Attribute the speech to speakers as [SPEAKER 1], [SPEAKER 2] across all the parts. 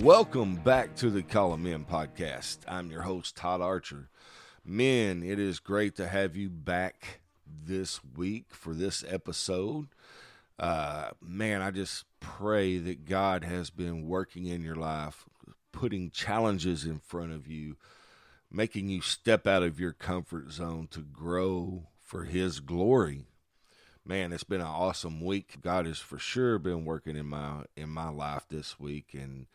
[SPEAKER 1] Welcome back to the Call of Men podcast. I'm your host, Todd Archer. Men, it is great to have you back this week for this episode. Uh, man, I just pray that God has been working in your life, putting challenges in front of you, making you step out of your comfort zone to grow for His glory. Man, it's been an awesome week. God has for sure been working in my in my life this week, and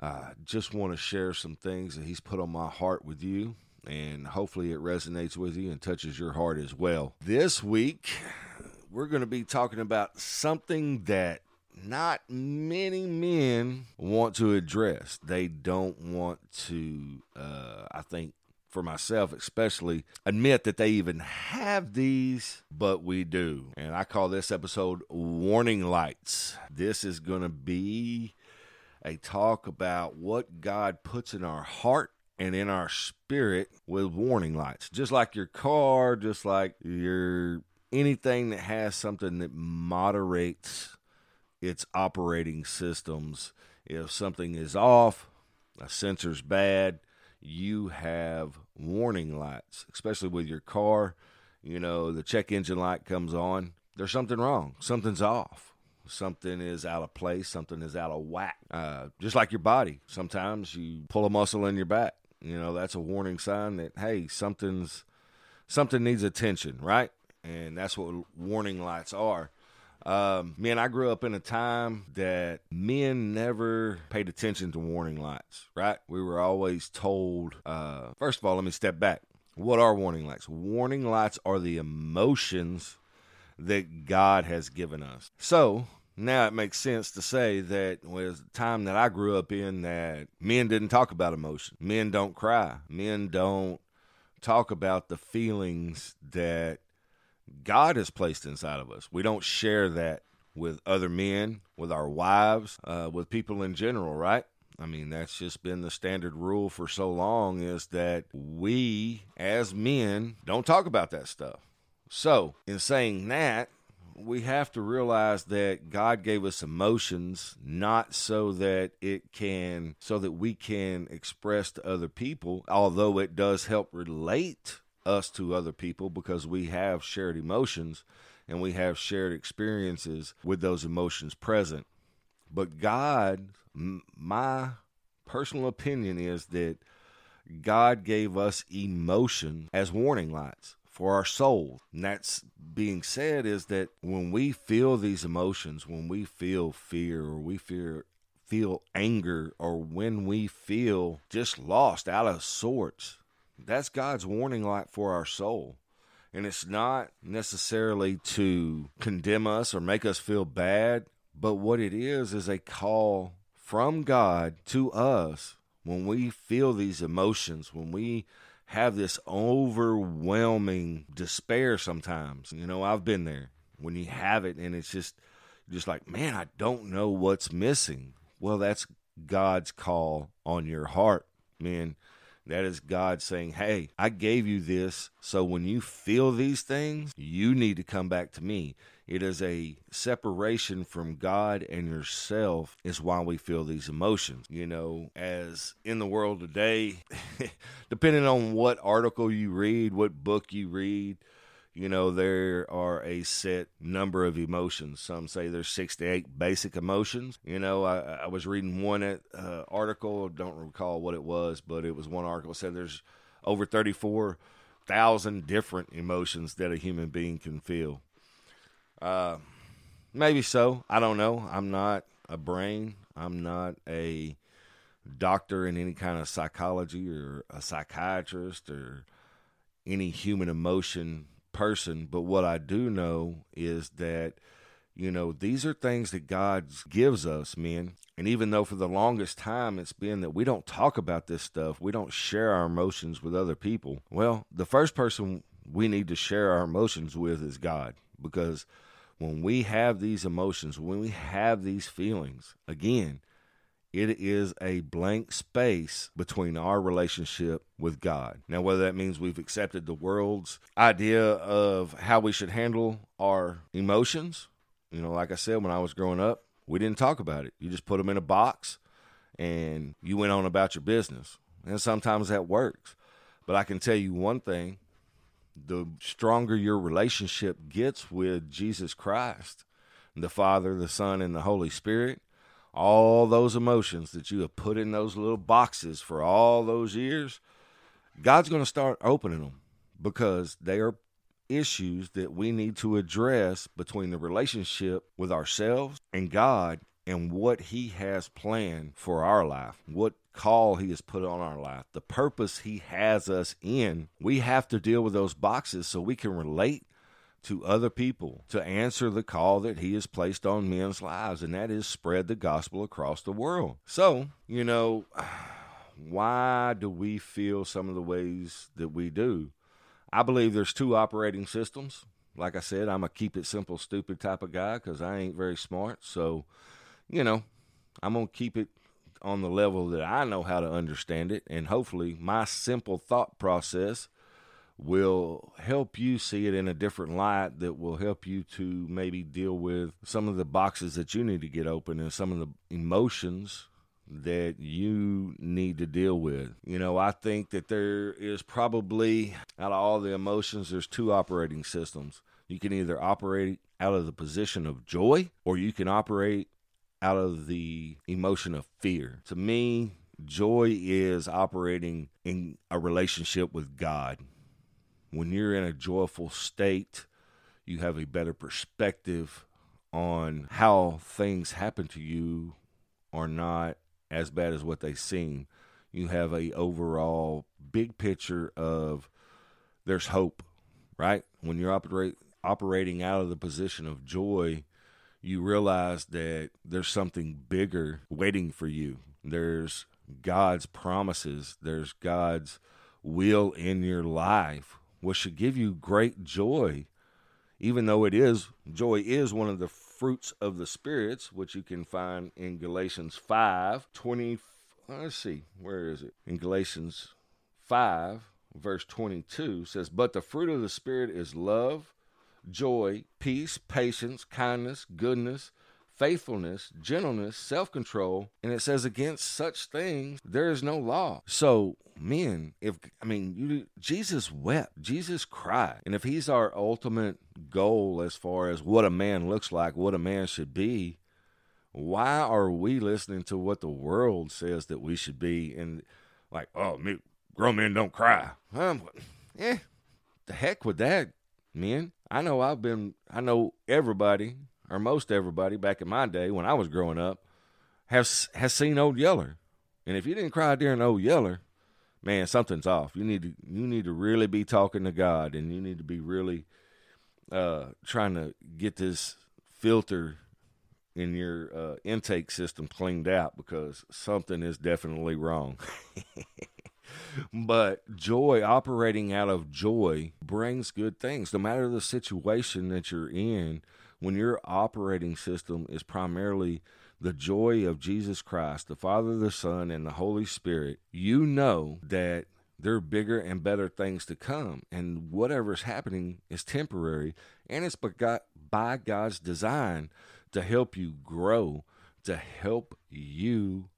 [SPEAKER 1] uh, just want to share some things that He's put on my heart with you, and hopefully it resonates with you and touches your heart as well. This week, we're going to be talking about something that not many men want to address. They don't want to, uh, I think, for myself especially, admit that they even have these, but we do. And I call this episode Warning Lights. This is going to be a talk about what God puts in our heart and in our spirit with warning lights. Just like your car, just like your anything that has something that moderates its operating systems. If something is off, a sensor's bad, you have warning lights, especially with your car. You know, the check engine light comes on, there's something wrong, something's off. Something is out of place, something is out of whack. Uh, just like your body. Sometimes you pull a muscle in your back. You know, that's a warning sign that, hey, something's something needs attention, right? And that's what warning lights are. Um, man, I grew up in a time that men never paid attention to warning lights, right? We were always told, uh, first of all, let me step back. What are warning lights? Warning lights are the emotions that God has given us. So, now it makes sense to say that was the time that I grew up in that men didn't talk about emotion. Men don't cry. Men don't talk about the feelings that God has placed inside of us. We don't share that with other men, with our wives, uh, with people in general, right? I mean, that's just been the standard rule for so long is that we as men don't talk about that stuff. So, in saying that, we have to realize that God gave us emotions not so that it can so that we can express to other people, although it does help relate us to other people because we have shared emotions and we have shared experiences with those emotions present. But God, my personal opinion is that God gave us emotion as warning lights for our soul. And that's being said is that when we feel these emotions, when we feel fear or we fear feel anger or when we feel just lost out of sorts, that's God's warning light for our soul. And it's not necessarily to condemn us or make us feel bad, but what it is is a call from God to us when we feel these emotions, when we have this overwhelming despair sometimes. You know, I've been there when you have it and it's just just like, man, I don't know what's missing. Well, that's God's call on your heart, man. That is God saying, Hey, I gave you this. So when you feel these things, you need to come back to me. It is a separation from God and yourself, is why we feel these emotions. You know, as in the world today, depending on what article you read, what book you read, you know, there are a set number of emotions. Some say there's six to eight basic emotions. You know, I, I was reading one uh, article, don't recall what it was, but it was one article said there's over 34,000 different emotions that a human being can feel. Uh, maybe so. I don't know. I'm not a brain. I'm not a doctor in any kind of psychology or a psychiatrist or any human emotion person, but what I do know is that you know these are things that God gives us, men. And even though for the longest time it's been that we don't talk about this stuff, we don't share our emotions with other people. Well, the first person we need to share our emotions with is God because when we have these emotions, when we have these feelings, again, it is a blank space between our relationship with God. Now, whether that means we've accepted the world's idea of how we should handle our emotions, you know, like I said, when I was growing up, we didn't talk about it. You just put them in a box and you went on about your business. And sometimes that works. But I can tell you one thing the stronger your relationship gets with Jesus Christ, the Father, the Son, and the Holy Spirit, all those emotions that you have put in those little boxes for all those years, God's going to start opening them because they are issues that we need to address between the relationship with ourselves and God and what He has planned for our life, what call He has put on our life, the purpose He has us in. We have to deal with those boxes so we can relate to other people to answer the call that He has placed on men's lives, and that is spread the gospel across the world. So, you know, why do we feel some of the ways that we do? I believe there's two operating systems. Like I said, I'm a keep it simple, stupid type of guy because I ain't very smart. So, you know, I'm going to keep it on the level that I know how to understand it. And hopefully, my simple thought process will help you see it in a different light that will help you to maybe deal with some of the boxes that you need to get open and some of the emotions that you need to deal with. You know, I think that there is probably, out of all the emotions, there's two operating systems. You can either operate out of the position of joy or you can operate out of the emotion of fear. To me, joy is operating in a relationship with God. When you're in a joyful state, you have a better perspective on how things happen to you are not as bad as what they seem. You have a overall big picture of there's hope, right? When you're operate, operating out of the position of joy, you realize that there's something bigger waiting for you. There's God's promises, there's God's will in your life, which should give you great joy, even though it is joy is one of the fruits of the spirits, which you can find in Galatians 5 20. Uh, let's see, where is it? In Galatians 5, verse 22 says, But the fruit of the Spirit is love, joy, peace, patience, kindness, goodness, faithfulness, gentleness, self control. And it says, Against such things there is no law. So, men, if, I mean, you, Jesus wept, Jesus cried. And if he's our ultimate goal as far as what a man looks like, what a man should be, why are we listening to what the world says that we should be? And like, oh, me, grown men don't cry. Um, eh, the heck with that, men. I know I've been, I know everybody or most everybody back in my day when I was growing up, has has seen Old Yeller. And if you didn't cry during Old Yeller, man, something's off. You need to you need to really be talking to God, and you need to be really uh, trying to get this filter in your uh, intake system cleaned out because something is definitely wrong. but joy, operating out of joy, brings good things. No matter the situation that you're in, when your operating system is primarily the joy of Jesus Christ, the Father, the Son, and the Holy Spirit, you know that there are bigger and better things to come. And whatever's happening is temporary, and it's by God's design to help you grow, to help you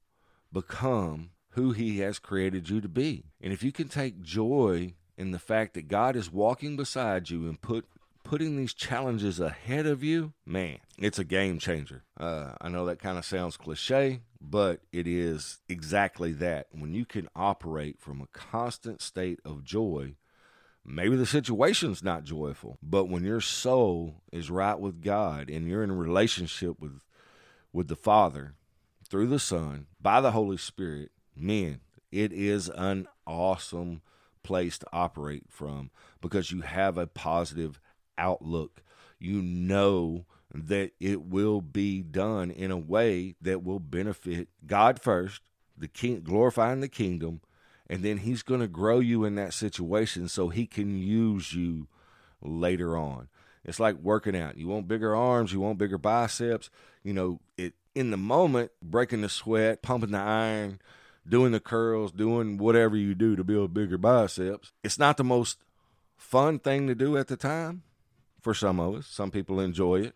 [SPEAKER 1] become who He has created you to be. And if you can take joy in the fact that God is walking beside you and put putting these challenges ahead of you, man, it's a game changer. Uh, I know that kind of sounds cliche, but it is exactly that. When you can operate from a constant state of joy, maybe the situation's not joyful, but when your soul is right with God and you're in a relationship with with the Father through the Son by the Holy Spirit, man, it is an awesome place to operate from because you have a positive outlook. You know that it will be done in a way that will benefit God first, the king glorifying the kingdom, and then he's going to grow you in that situation so he can use you later on. It's like working out. You want bigger arms, you want bigger biceps, you know, it in the moment, breaking the sweat, pumping the iron, doing the curls, doing whatever you do to build bigger biceps. It's not the most fun thing to do at the time, for some of us. Some people enjoy it.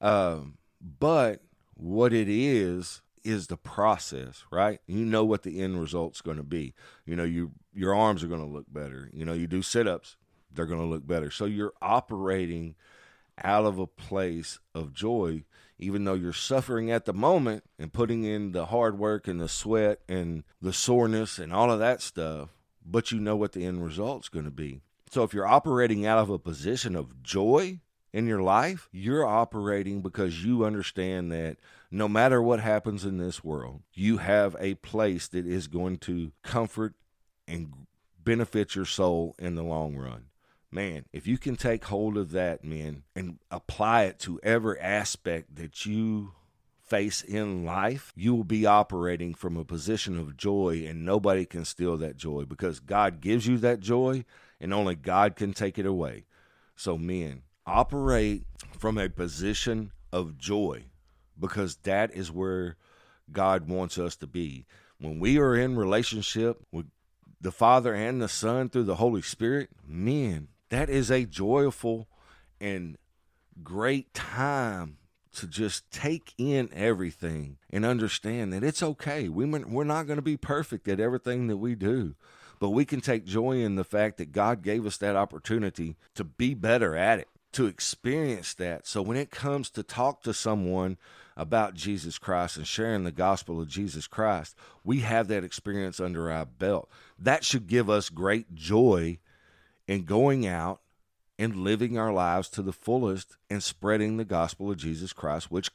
[SPEAKER 1] Um, but what it is, is the process, right? You know what the end result's going to be. You know, you your arms are going to look better. You know, you do sit-ups, they're going to look better. So you're operating out of a place of joy even though you're suffering at the moment and putting in the hard work and the sweat and the soreness and all of that stuff, but you know what the end result's going to be. So if you're operating out of a position of joy in your life, you're operating because you understand that no matter what happens in this world, you have a place that is going to comfort and benefit your soul in the long run. Man, if you can take hold of that, man, and apply it to every aspect that you face in life, you will be operating from a position of joy, and nobody can steal that joy because God gives you that joy, and only God can take it away. So, men, operate from a position of joy because that is where God wants us to be. When we are in relationship with the Father and the Son through the Holy Spirit, men, that is a joyful and great time to just take in everything and understand that it's okay. We, we're not going to be perfect at everything that we do, but we can take joy in the fact that God gave us that opportunity to be better at it, to experience that. So when it comes to talk to someone about Jesus Christ and sharing the gospel of Jesus Christ, we have that experience under our belt. That should give us great joy in going out and living our lives to the fullest and spreading the gospel of Jesus Christ, which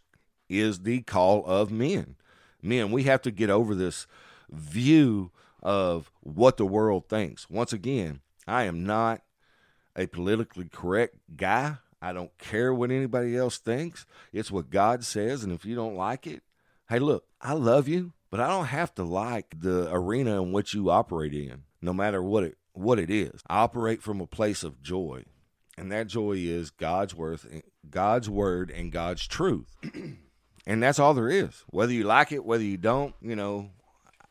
[SPEAKER 1] is the call of men. Men, we have to get over this view of what the world thinks. Once again, I am not a politically correct guy. I don't care what anybody else thinks. It's what God says. And if you don't like it, hey, look, I love you, but I don't have to like the arena in which you operate in, no matter what it what it is. I operate from a place of joy, and that joy is God's worth, God's word, and God's truth. and that's all there is. Whether you like it, whether you don't, you know,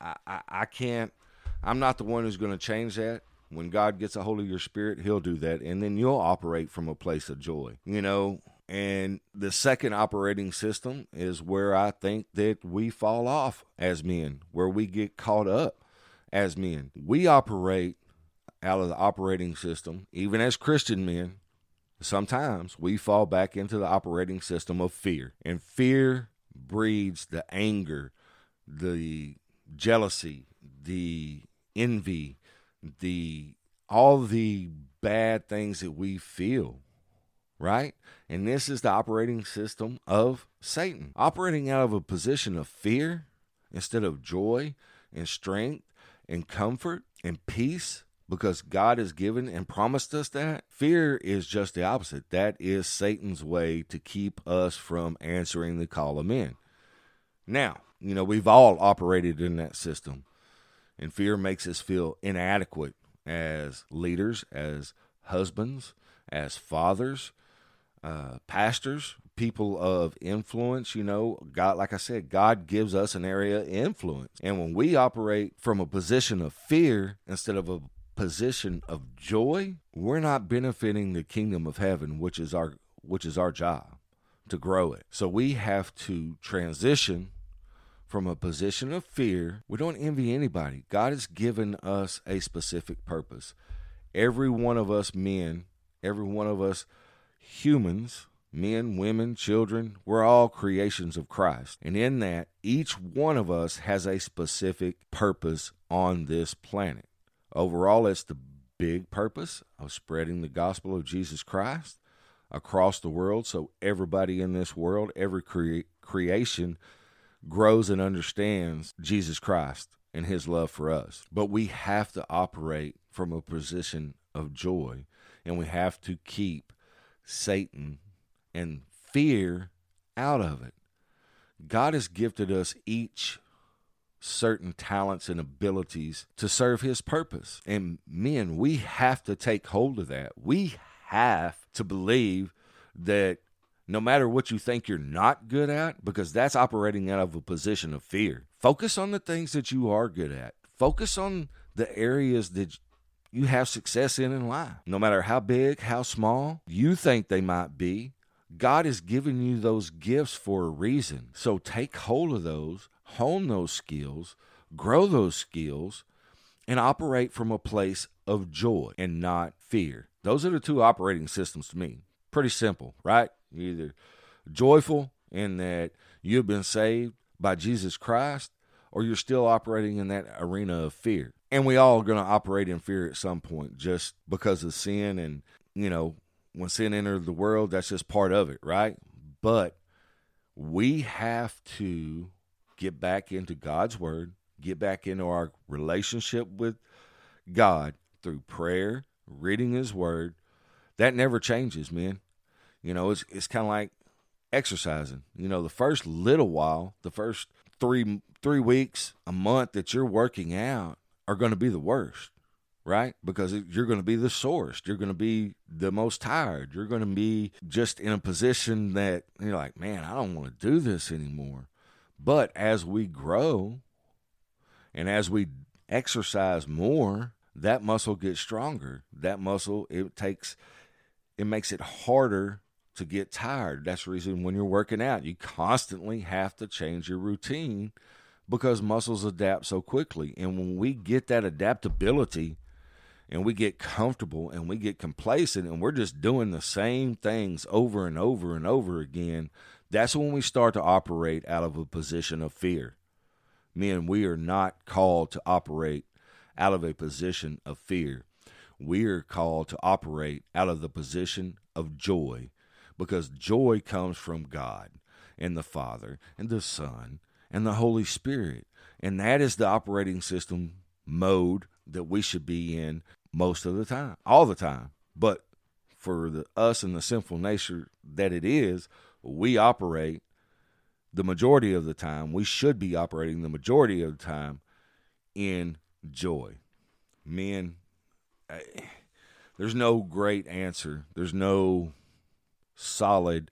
[SPEAKER 1] I, I, I can't. I'm not the one who's going to change that. When God gets a hold of your spirit, He'll do that, and then you'll operate from a place of joy. You know, and the second operating system is where I think that we fall off as men, where we get caught up as men. We operate out of the operating system, even as Christian men, sometimes we fall back into the operating system of fear. And fear breeds the anger, the jealousy, the envy, the all the bad things that we feel, right? And this is the operating system of Satan. Operating out of a position of fear instead of joy and strength and comfort and peace because God has given and promised us that. Fear is just the opposite. That is Satan's way to keep us from answering the call of men. Now, you know, we've all operated in that system, and fear makes us feel inadequate as leaders, as husbands, as fathers, uh, pastors, people of influence. You know, God, like I said, God gives us an area of influence. And when we operate from a position of fear instead of a position of joy, we're not benefiting the kingdom of heaven, which is our which is our job to grow it. So we have to transition from a position of fear. We don't envy anybody. God has given us a specific purpose. Every one of us men, every one of us humans, men, women, children, we're all creations of Christ. And in that, each one of us has a specific purpose on this planet. Overall, it's the big purpose of spreading the gospel of Jesus Christ across the world so everybody in this world, every cre- creation, grows and understands Jesus Christ and his love for us. But we have to operate from a position of joy and we have to keep Satan and fear out of it. God has gifted us each certain talents and abilities to serve his purpose. And men, we have to take hold of that. We have to believe that no matter what you think you're not good at, because that's operating out of a position of fear. Focus on the things that you are good at. Focus on the areas that you have success in in life. No matter how big, how small you think they might be, God has given you those gifts for a reason. So take hold of those hone those skills, grow those skills, and operate from a place of joy and not fear. Those are the two operating systems to me. Pretty simple, right? You're either joyful in that you've been saved by Jesus Christ, or you're still operating in that arena of fear. And we all are going to operate in fear at some point just because of sin. And, you know, when sin entered the world, that's just part of it, right? But we have to get back into God's Word, get back into our relationship with God through prayer, reading His Word. That never changes, man. You know, it's it's kind of like exercising. You know, the first little while, the first three three weeks, a month that you're working out are going to be the worst, right? Because you're going to be the sorest. You're going to be the most tired. You're going to be just in a position that you're like, man, I don't want to do this anymore. But as we grow and as we exercise more, that muscle gets stronger. That muscle, it takes, it makes it harder to get tired. That's the reason when you're working out, you constantly have to change your routine because muscles adapt so quickly. And when we get that adaptability and we get comfortable and we get complacent and we're just doing the same things over and over and over again, that's when we start to operate out of a position of fear. Men, we are not called to operate out of a position of fear. We are called to operate out of the position of joy because joy comes from God and the Father and the Son and the Holy Spirit. And that is the operating system mode that we should be in most of the time, all the time. But for the, us and the sinful nature that it is, we operate the majority of the time. We should be operating the majority of the time in joy. Men, I, there's no great answer. There's no solid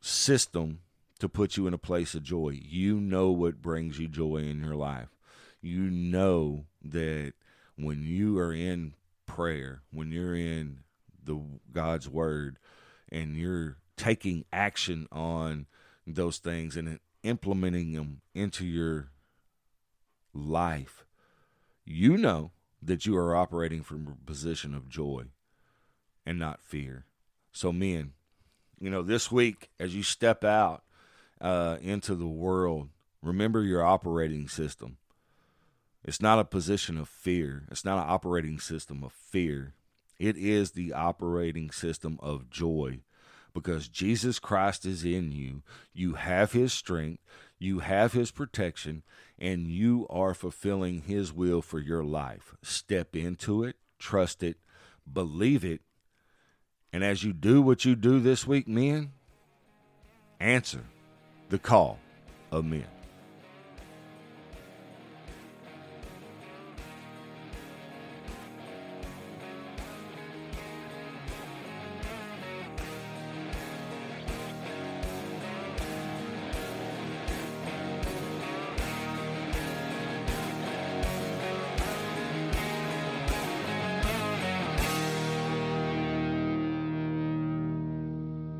[SPEAKER 1] system to put you in a place of joy. You know what brings you joy in your life. You know that when you are in prayer, when you're in the God's word and you're taking action on those things and implementing them into your life, you know that you are operating from a position of joy and not fear. So, men, you know, this week as you step out uh, into the world, remember your operating system. It's not a position of fear. It's not an operating system of fear. It is the operating system of joy because Jesus Christ is in you. You have his strength, you have his protection, and you are fulfilling his will for your life. Step into it, trust it, believe it. And as you do what you do this week, men, answer the call of men.